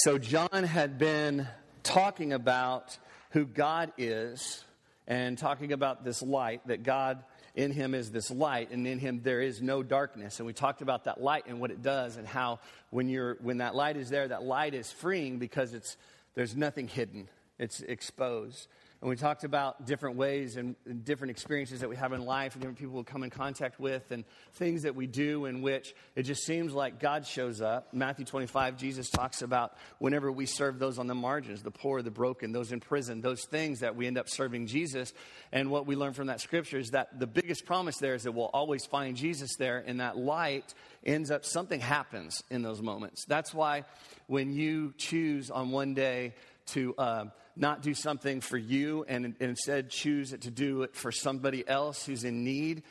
So, John had been talking about who God is and talking about this light, that God in him is this light, and in him there is no darkness. And we talked about that light and what it does, and how when, you're, when that light is there, that light is freeing because it's, there's nothing hidden, it's exposed. And we talked about different ways and different experiences that we have in life and different people we come in contact with and things that we do in which it just seems like God shows up. Matthew 25, Jesus talks about whenever we serve those on the margins, the poor, the broken, those in prison, those things that we end up serving Jesus. And what we learn from that scripture is that the biggest promise there is that we'll always find Jesus there, and that light ends up, something happens in those moments. That's why when you choose on one day to uh, not do something for you and, and, instead choose to do it for somebody else who's in need,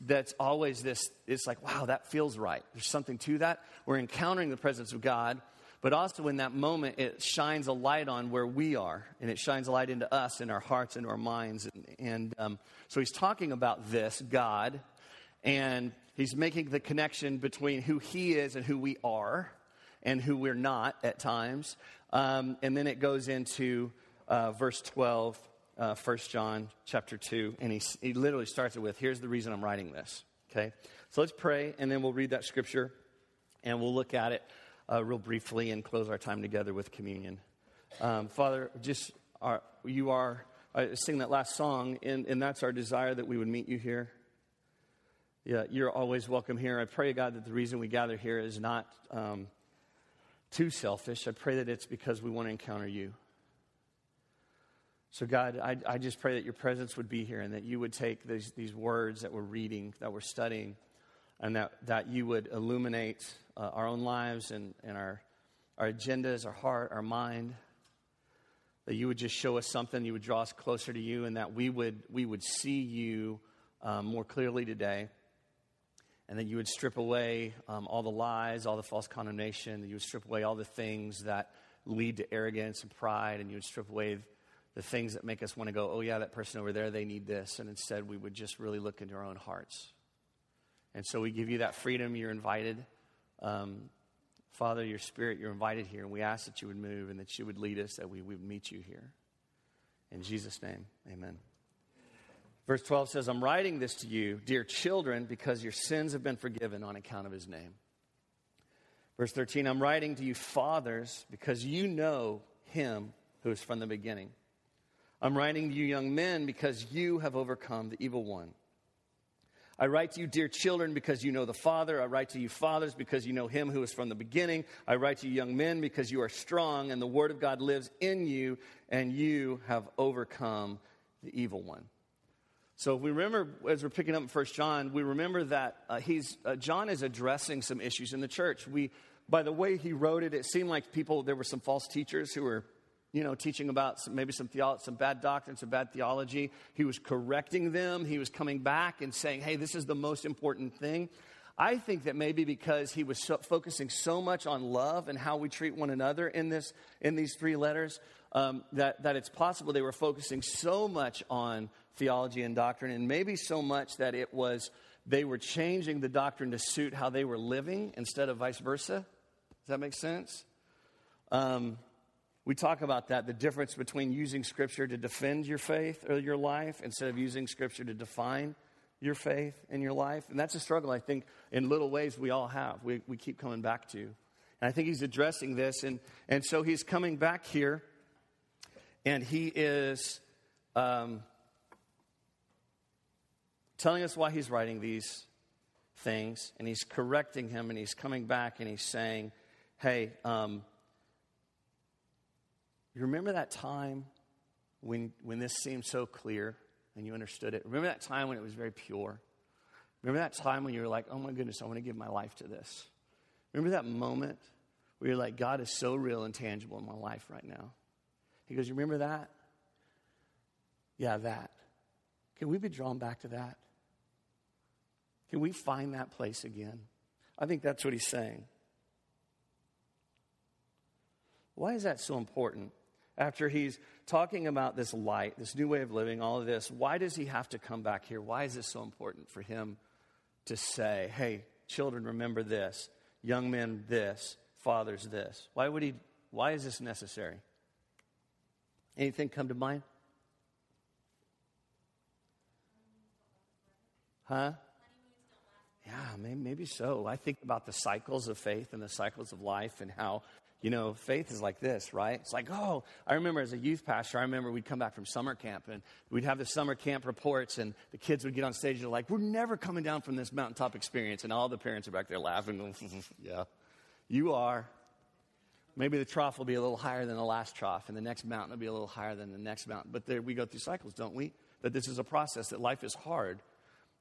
that's always this, it's like, wow, that feels right. There's something to that. We're encountering the presence of God, but also in that moment, it shines a light on where we are, and it shines a light into us, in our hearts, into our minds. And, and um, so he's talking about this, God, and he's making the connection between who he is and who we are and who we're not at times. Um, and then it goes into uh, verse 12, uh, 1 John chapter 2, and he, he literally starts it with, Here's the reason I'm writing this. Okay? So let's pray, and then we'll read that scripture, and we'll look at it uh, real briefly and close our time together with communion. Um, Father, just our, you are, I sing that last song, and, and that's our desire that we would meet you here. Yeah, you're always welcome here. I pray, God, that the reason we gather here is not um, too selfish. I pray that it's because we want to encounter you. So, God, I, I just pray that your presence would be here and that you would take these, these words that we're reading, that we're studying, and that, that you would illuminate uh, our own lives and, and our, our agendas, our heart, our mind. That you would just show us something, you would draw us closer to you, and that we would, we would see you um, more clearly today and that you would strip away um, all the lies, all the false condemnation, that you would strip away all the things that lead to arrogance and pride, and you would strip away the things that make us want to go, oh, yeah, that person over there, they need this. And instead, we would just really look into our own hearts. And so we give you that freedom. You're invited. Um, Father, your spirit, you're invited here, and we ask that you would move and that you would lead us, that we would meet you here. In Jesus' name, amen. Verse 12 says, I'm writing this to you, dear children, because your sins have been forgiven on account of his name. Verse 13, I'm writing to you, fathers, because you know him who is from the beginning. I'm writing to you, young men, because you have overcome the evil one. I write to you, dear children, because you know the Father. I write to you, fathers, because you know him who is from the beginning. I write to you, young men, because you are strong, and the word of God lives in you, and you have overcome the evil one. So we remember, as we're picking up in 1 John, we remember that uh, he's, uh, John is addressing some issues in the church. We, by the way he wrote it, it seemed like people, there were some false teachers who were, you know, teaching about some, maybe some, theolo- some bad doctrine, some bad theology. He was correcting them. He was coming back and saying, hey, this is the most important thing. I think that maybe because he was so, focusing so much on love and how we treat one another in, this, in these three letters, um, that, that it's possible they were focusing so much on theology and doctrine, and maybe so much that it was they were changing the doctrine to suit how they were living instead of vice versa. Does that make sense? Um, we talk about that the difference between using Scripture to defend your faith or your life instead of using Scripture to define your faith and your life. And that's a struggle I think in little ways we all have, we, we keep coming back to. And I think he's addressing this. And, and so he's coming back here and he is. Um, telling us why he's writing these things, and he's correcting him, and he's coming back and he's saying, Hey, um, you remember that time when, when this seemed so clear and you understood it? Remember that time when it was very pure? Remember that time when you were like, Oh my goodness, I want to give my life to this? Remember that moment where you're like, God is so real and tangible in my life right now? He goes, You remember that? Yeah, that. Can we be drawn back to that? Can we find that place again? I think that's what he's saying. Why is that so important? After he's talking about this light, this new way of living, all of this, why does he have to come back here? Why is this so important for him to say, hey, children, remember this, young men, this, fathers, this? Why would he, Why is this necessary? Anything come to mind? Huh? Yeah, maybe, so. I think about the cycles of faith and the cycles of life and how, you know, faith is like this, right? It's like, oh, I remember as a youth pastor, I remember we'd come back from summer camp and we'd have the summer camp reports and the kids would get on stage and they're like, we're never coming down from this mountaintop experience. And all the parents are back there laughing. yeah, you are. Maybe the trough will be a little higher than the last trough, and the next mountain will be a little higher than the next mountain. But there, we go through cycles, don't we? That this is a process, that life is hard.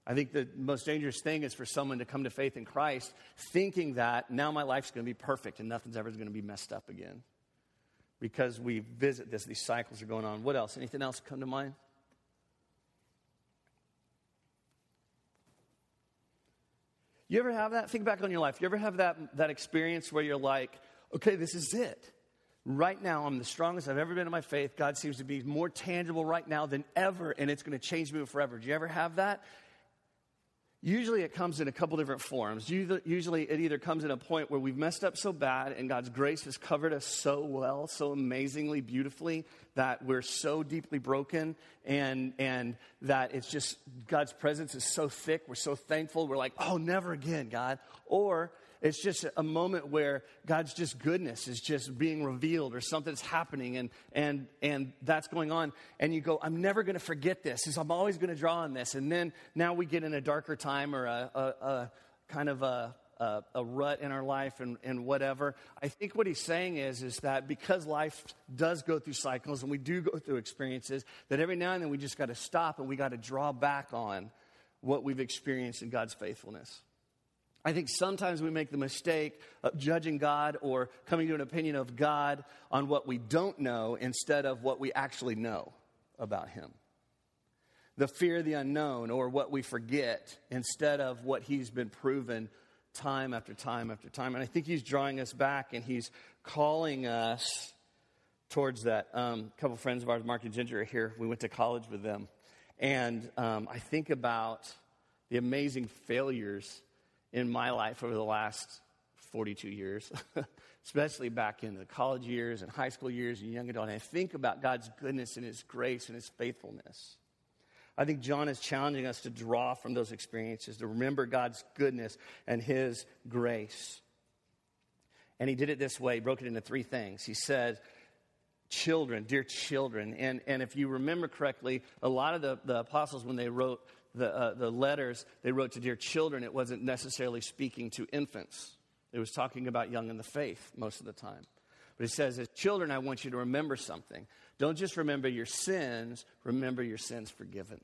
I think the most dangerous thing is for someone to come to faith in Christ thinking that now my life's going to be perfect and nothing's ever going to be messed up again. Because we visit this, these cycles are going on. What else? Anything else come to mind? You ever have that? Think back on your life. You ever have that, that experience where you're like, okay, this is it. Right now, I'm the strongest I've ever been in my faith. God seems to be more tangible right now than ever, and it's going to change me forever. Do you ever have that? Usually it comes in a couple different forms. Usually it either comes in a point where we've messed up so bad and God's grace has covered us so well, so amazingly, beautifully, that we're so deeply broken and, and that it's just God's presence is so thick. We're so thankful. We're like, oh, never again, God. Or it's just a moment where God's just goodness is just being revealed or something's happening and, and, and that's going on. And you go, I'm never going to forget this. I'm always going to draw on this. And then now we get in a darker time or a, a, a kind of a, a, a, rut in our life and, and whatever. I think what he's saying is, is that because life does go through cycles and we do go through experiences, that every now and then we just got to stop and we got to draw back on what we've experienced in God's faithfulness. I think sometimes we make the mistake of judging God or coming to an opinion of God on what we don't know instead of what we actually know about Him. The fear of the unknown or what we forget instead of what He's been proven time after time after time. And I think He's drawing us back and He's calling us towards that. Um, a couple friends of ours, Mark and Ginger, are here. We went to college with them. And um, I think about the amazing failures in my life over the last 42 years, especially back in the college years and high school years and young adult. And I think about God's goodness and His grace and His faithfulness. I think John is challenging us to draw from those experiences, to remember God's goodness and His grace. And he did it this way, he broke it into three things. He said, Children, dear children. And, and if you remember correctly, a lot of the, the apostles, when they wrote the, uh, the letters they wrote to dear children, it wasn't necessarily speaking to infants. It was talking about young in the faith most of the time. But he says, as children, I want you to remember something. Don't just remember your sins, remember your sins forgiven.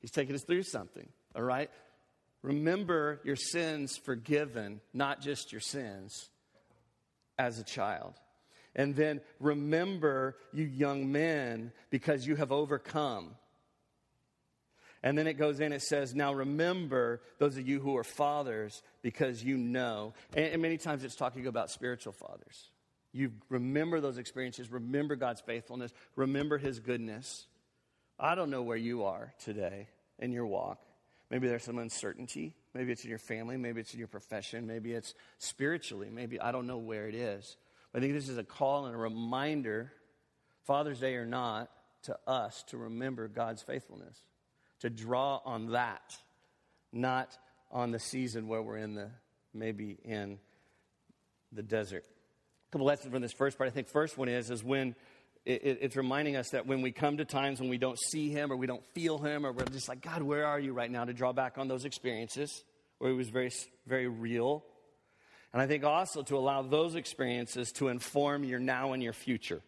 He's taking us through something, all right? Remember your sins forgiven, not just your sins as a child. And then remember you young men because you have overcome. And then it goes in, it says, Now remember those of you who are fathers because you know. And, and many times it's talking about spiritual fathers. You remember those experiences, remember God's faithfulness, remember His goodness. I don't know where you are today in your walk. Maybe there's some uncertainty. Maybe it's in your family. Maybe it's in your profession. Maybe it's spiritually. Maybe I don't know where it is. But I think this is a call and a reminder, Father's Day or not, to us to remember God's faithfulness to draw on that, not on the season where we're in the maybe in the desert. A couple lessons from this first part. I think first one is is when it, it's reminding us that when we come to times when we don't see Him or we don't feel Him or we're just like God, where are you right now? To draw back on those experiences where He was very very real. And I think also to allow those experiences to inform your now and your future.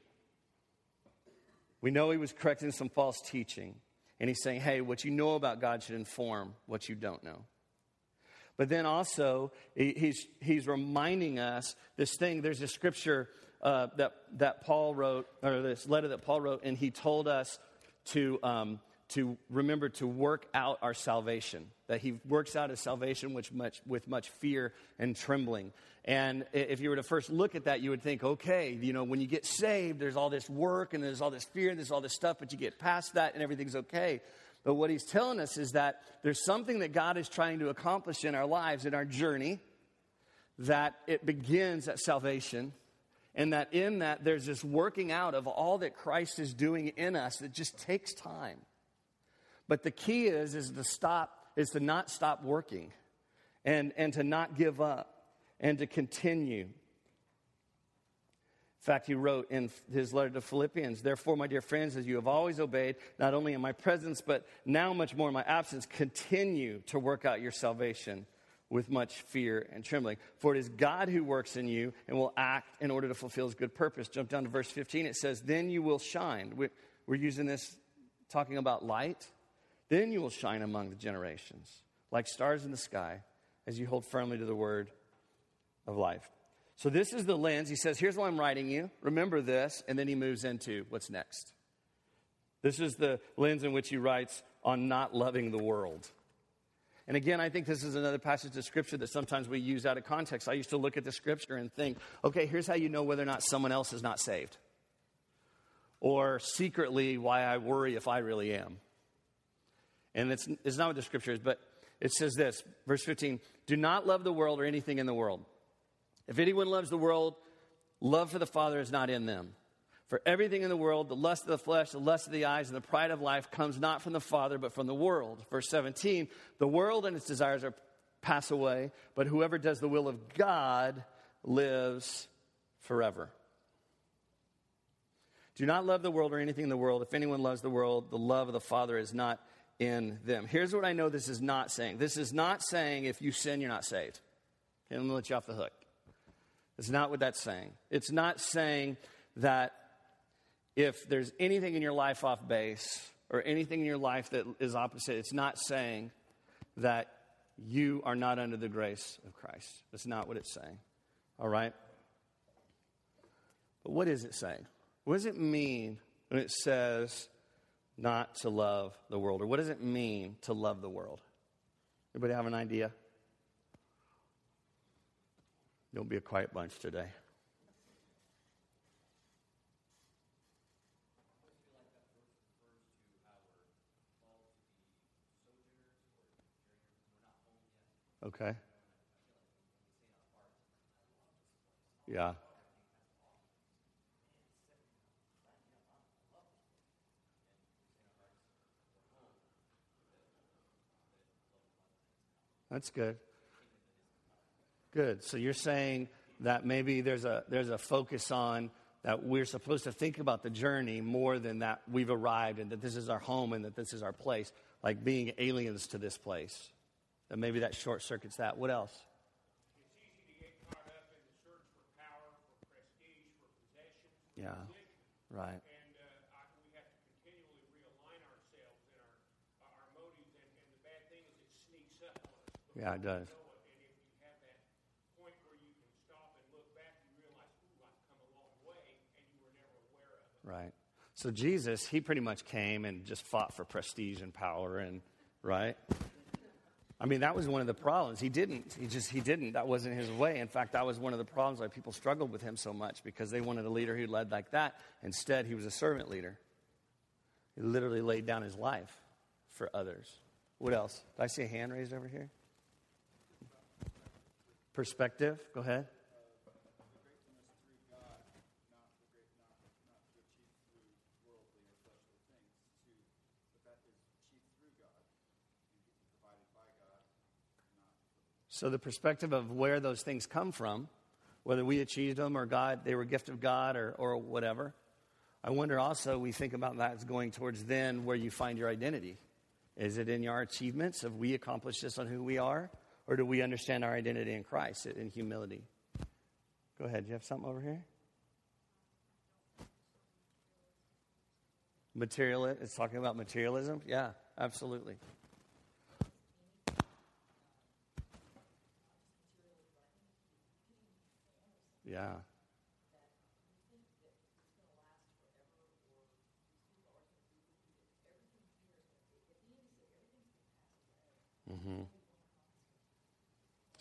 We know He was correcting some false teaching. And he's saying, hey, what you know about God should inform what you don't know. But then also, he's, he's reminding us this thing. There's a scripture uh, that, that Paul wrote, or this letter that Paul wrote, and he told us to, um, to remember to work out our salvation. That he works out his salvation with much, with much fear and trembling. And if you were to first look at that, you would think, okay, you know, when you get saved, there's all this work and there's all this fear and there's all this stuff, but you get past that and everything's okay. But what he's telling us is that there's something that God is trying to accomplish in our lives, in our journey, that it begins at salvation And that in that, there's this working out of all that Christ is doing in us that just takes time. But the key is, is to stop, is to not stop working and, and to not give up and to continue. In fact, he wrote in his letter to Philippians, Therefore, my dear friends, as you have always obeyed, not only in my presence, but now much more in my absence, continue to work out your salvation with much fear and trembling. For it is God who works in you and will act in order to fulfill his good purpose. Jump down to verse 15. It says, Then you will shine. We're using this talking about light. Then you will shine among the generations, like stars in the sky, as you hold firmly to the word of life. So, this is the lens. He says, Here's why I'm writing you. Remember this. And then he moves into what's next. This is the lens in which he writes on not loving the world. And again, I think this is another passage of scripture that sometimes we use out of context. I used to look at the scripture and think, okay, here's how you know whether or not someone else is not saved. Or secretly, why I worry if I really am. And it's, it's not what the scripture is, but it says this, verse 15 Do not love the world or anything in the world. If anyone loves the world, love for the Father is not in them. For everything in the world, the lust of the flesh, the lust of the eyes, and the pride of life comes not from the Father, but from the world. Verse 17 The world and its desires are pass away, but whoever does the will of God lives forever. Do not love the world or anything in the world. If anyone loves the world, the love of the Father is not in them. Here's what I know this is not saying this is not saying if you sin, you're not saved. Okay, I'm going to let you off the hook. It's not what that's saying. It's not saying that if there's anything in your life off base or anything in your life that is opposite, it's not saying that you are not under the grace of Christ. That's not what it's saying. All right? But what is it saying? What does it mean when it says not to love the world? Or what does it mean to love the world? Anybody have an idea? Don't be a quiet bunch today. Okay. Yeah. That's good. Good. So you're saying that maybe there's a there's a focus on that we're supposed to think about the journey more than that we've arrived and that this is our home and that this is our place, like being aliens to this place. And maybe that short circuits that. What else? Yeah. Right. Aware it does. Right. So Jesus, he pretty much came and just fought for prestige and power and right? I mean, that was one of the problems. He didn't. He just he didn't. That wasn't his way. In fact, that was one of the problems why people struggled with him so much because they wanted a leader who led like that. Instead, he was a servant leader. He literally laid down his life for others. What else? Did I see a hand raised over here? Perspective. Go ahead. So the perspective of where those things come from, whether we achieved them or God, they were a gift of God or, or whatever. I wonder also, we think about that as going towards then where you find your identity. Is it in our achievements? Have we accomplished this on who we are? Or do we understand our identity in Christ in humility? Go ahead. Do You have something over here? Material, it's talking about materialism? Yeah, absolutely. Yeah. Mm-hmm.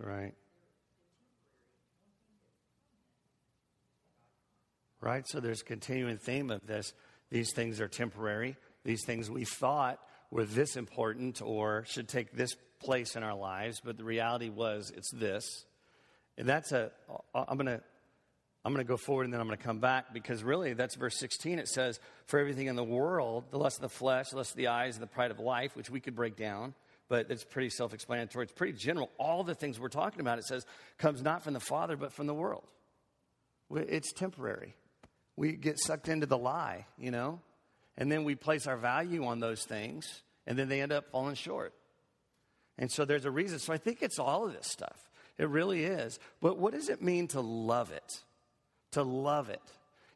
Right. Right? So there's a continuing theme of this. These things are temporary. These things we thought were this important or should take this place in our lives, but the reality was it's this. And that's a, I'm going to. I'm going to go forward and then I'm going to come back because really that's verse 16. It says, For everything in the world, the lust of the flesh, the lust of the eyes, and the pride of life, which we could break down, but it's pretty self explanatory. It's pretty general. All the things we're talking about, it says, comes not from the Father, but from the world. It's temporary. We get sucked into the lie, you know, and then we place our value on those things, and then they end up falling short. And so there's a reason. So I think it's all of this stuff. It really is. But what does it mean to love it? To love it.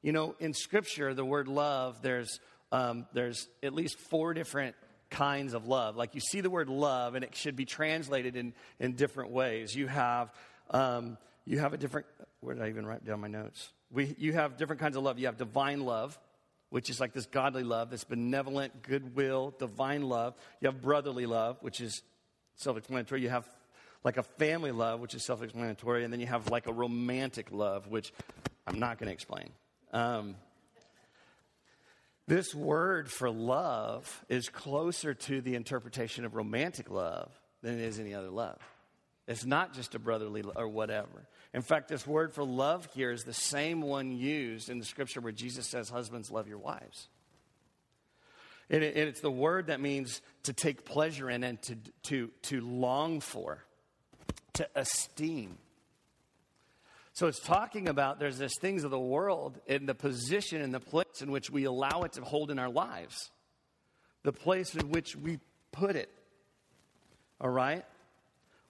You know, in Scripture, the word love, there's, um, there's at least four different kinds of love. Like you see the word love, and it should be translated in, in different ways. You have, um, you have a different, where did I even write down my notes? We, you have different kinds of love. You have divine love, which is like this godly love, this benevolent, goodwill, divine love. You have brotherly love, which is self explanatory. You have like a family love, which is self explanatory, and then you have like a romantic love, which I'm not going to explain. Um, this word for love is closer to the interpretation of romantic love than it is any other love. It's not just a brotherly or whatever. In fact, this word for love here is the same one used in the scripture where Jesus says, Husbands, love your wives. And it's the word that means to take pleasure in and to, to, to long for to esteem. So it's talking about there's this things of the world and the position and the place in which we allow it to hold in our lives, the place in which we put it. All right?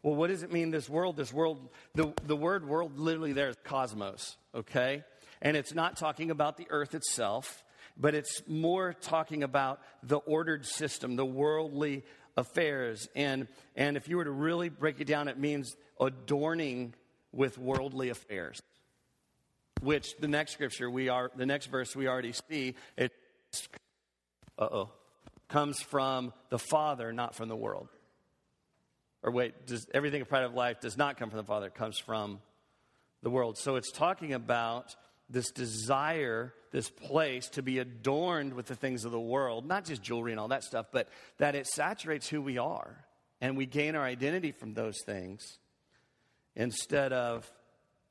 Well, what does it mean, this world? This world, the, the word world literally there is cosmos, okay? And it's not talking about the earth itself, but it's more talking about the ordered system, the worldly affairs. And, and if you were to really break it down, it means adorning with worldly affairs. Which the next scripture we are, the next verse we already see, it, uh oh, comes from the Father, not from the world. Or wait, does, everything a pride of life does not come from the Father, it comes from the world. So it's talking about this desire, this place to be adorned with the things of the world, not just jewelry and all that stuff, but that it saturates who we are. And we gain our identity from those things instead of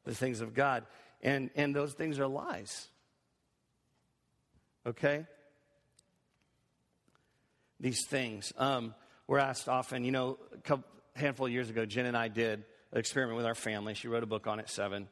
the things of God. And, and those things are lies. Okay? These things. Um, we're asked often, you know, a couple, handful of years ago, Jen and I did an experiment with our family. She wrote a book on it, Seven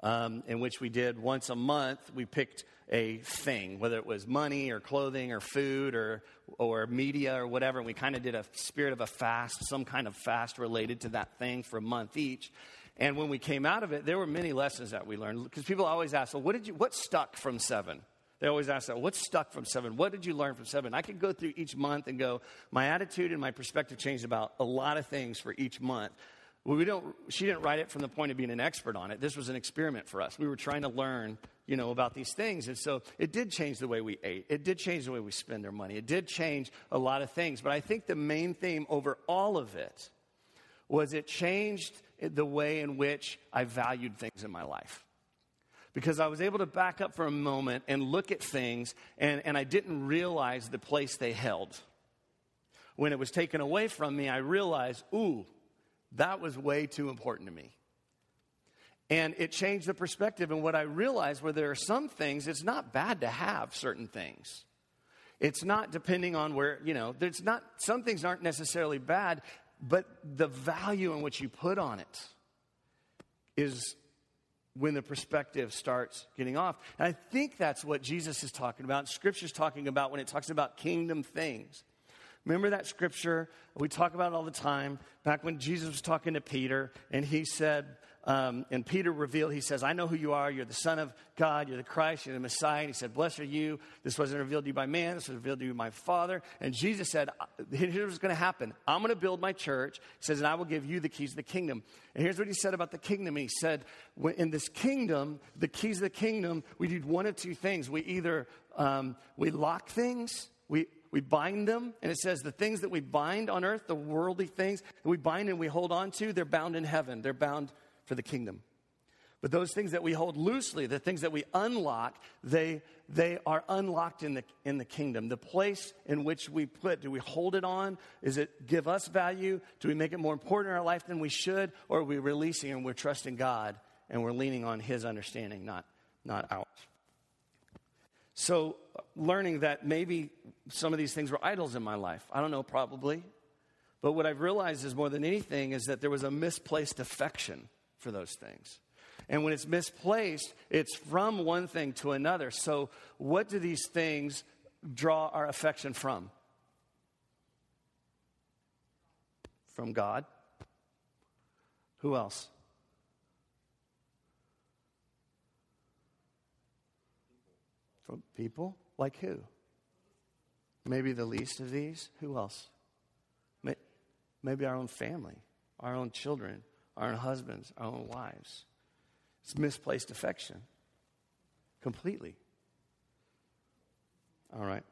um, in which we did once a month, we picked a thing, whether it was money or clothing or food or, or media or whatever. And we kind of did a spirit of a fast, some kind of fast related to that thing for a month each. And when we came out of it, there were many lessons that we learned. Because people always ask, well, what, did you, what stuck from seven? They always ask that, what stuck from seven? What did you learn from seven? I could go through each month and go, my attitude and my perspective changed about a lot of things for each month. Well, we don't, she didn't write it from the point of being an expert on it. This was an experiment for us. We were trying to learn, you know, about these things. And so it did change the way we ate. It did change the way we spend our money. It did change a lot of things. But I think the main theme over all of it was it changed the way in which I valued things in my life. Because I was able to back up for a moment and look at things, and, and I didn't realize the place they held. When it was taken away from me, I realized, ooh, that was way too important to me. And it changed the perspective. And what I realized where there are some things, it's not bad to have certain things. It's not depending on where, you know, there's not, some things aren't necessarily bad, but the value in which you put on it is when the perspective starts getting off. And I think that's what Jesus is talking about. Scripture's talking about when it talks about kingdom things. Remember that scripture? We talk about all the time. Back when Jesus was talking to Peter, and he said, um, and Peter revealed, he says, I know who you are. You're the Son of God. You're the Christ. You're the Messiah. And he said, Blessed are you. This wasn't revealed to you by man. This was revealed to you by my Father. And Jesus said, Here's what's going to happen. I'm going to build my church. He says, And I will give you the keys of the kingdom. And here's what he said about the kingdom. He said, In this kingdom, the keys of the kingdom, we do one of two things. We either um, we lock things, we, we bind them, and it says the things that we bind on earth, the worldly things that we bind and we hold on to, they're bound in heaven. They're bound for the kingdom. But those things that we hold loosely, the things that we unlock, they, they are unlocked in the, in the kingdom. The place in which we put, do we hold it on? Is it give us value? Do we make it more important in our life than we should? Or are we releasing and we're trusting God and we're leaning on His understanding, not, not ours? So, learning that maybe some of these things were idols in my life. I don't know, probably. But what I've realized is more than anything is that there was a misplaced affection for those things. And when it's misplaced, it's from one thing to another. So, what do these things draw our affection from? From God. Who else? From people? Like who? Maybe the least of these? Who else? Maybe our own family, our own children, our own husbands, our own wives. It's misplaced affection completely. All right.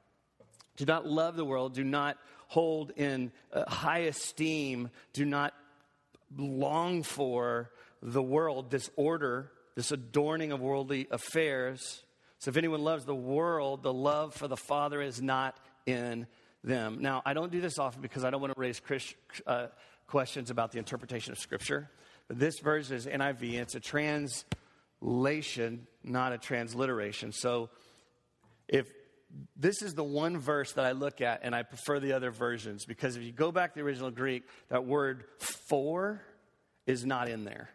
Do not love the world. Do not hold in uh, high esteem. Do not long for the world, this order, this adorning of worldly affairs. So if anyone loves the world, the love for the Father is not in them. Now, I don't do this often because I don't want to raise uh, questions about the interpretation of Scripture. But this version is NIV, and it's a translation, not a transliteration. So if this is the one verse that I look at, and I prefer the other versions because if you go back to the original Greek, that word for is not in there.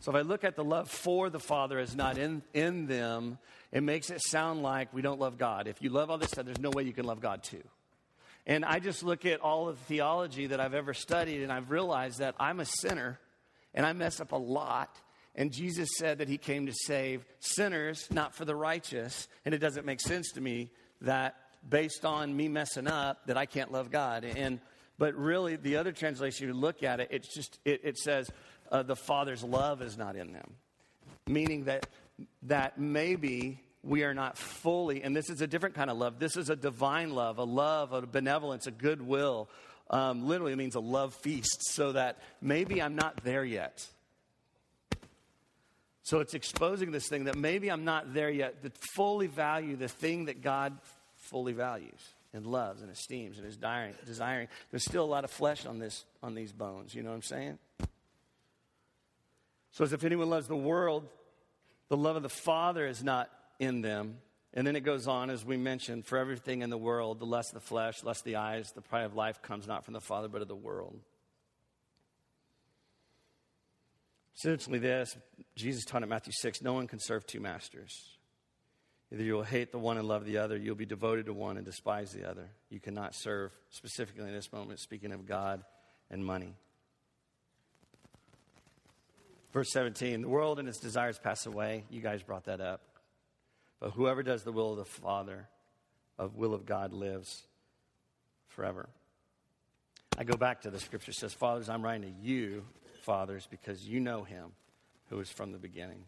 So if I look at the love for the Father is not in, in them, it makes it sound like we don't love God. If you love all this stuff, there's no way you can love God too. And I just look at all of the theology that I've ever studied, and I've realized that I'm a sinner and I mess up a lot. And Jesus said that he came to save sinners, not for the righteous. And it doesn't make sense to me that based on me messing up, that I can't love God. And but really, the other translation, you look at it, it's just it, it says uh, the Father's love is not in them, meaning that that maybe we are not fully, and this is a different kind of love. This is a divine love, a love, a benevolence, a goodwill, um, literally means a love feast, so that maybe I'm not there yet. So it's exposing this thing that maybe I'm not there yet to fully value the thing that God fully values and loves and esteems and is desiring. desiring. There's still a lot of flesh on, this, on these bones. You know what I'm saying? So as if anyone loves the world, the love of the Father is not in them. And then it goes on, as we mentioned, for everything in the world, the lust of the flesh, lust of the eyes, the pride of life comes not from the Father, but of the world. Essentially, this Jesus taught in Matthew 6 no one can serve two masters. Either you will hate the one and love the other, you'll be devoted to one and despise the other. You cannot serve, specifically in this moment, speaking of God and money. Verse 17 the world and its desires pass away. You guys brought that up. But whoever does the will of the Father, of will of God, lives forever. I go back to the scripture it says, Fathers, I'm writing to you, fathers, because you know him who is from the beginning.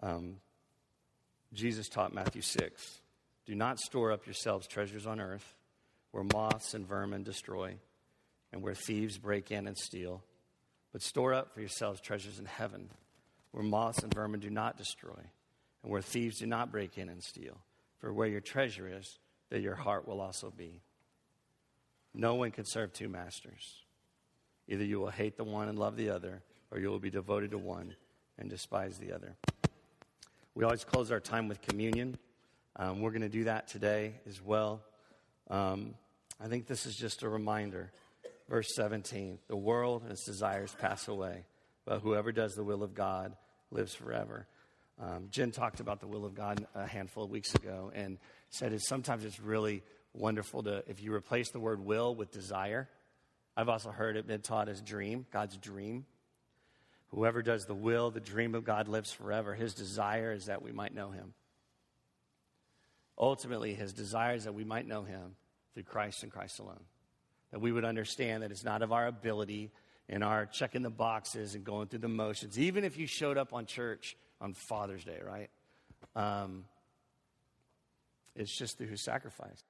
Um, Jesus taught Matthew 6 Do not store up yourselves treasures on earth where moths and vermin destroy and where thieves break in and steal. But store up for yourselves treasures in heaven, where moths and vermin do not destroy, and where thieves do not break in and steal. For where your treasure is, there your heart will also be. No one can serve two masters. Either you will hate the one and love the other, or you will be devoted to one and despise the other. We always close our time with communion. Um, we're going to do that today as well. Um, I think this is just a reminder verse 17 the world and its desires pass away, but whoever does the will of God lives forever. Um, Jen talked about the will of God a handful of weeks ago and said it, sometimes it's really wonderful to, if you replace the word will with desire. I've also heard it been taught as dream, God's dream. Whoever does the will, the dream of God lives forever. His desire is that we might know him. Ultimately, his desire is that we might know him through Christ and Christ alone. That we would understand that it's not of our ability and our checking the boxes and going through the motions. Even if you showed up on church on Father's Day, right? Um, it's just through his sacrifice.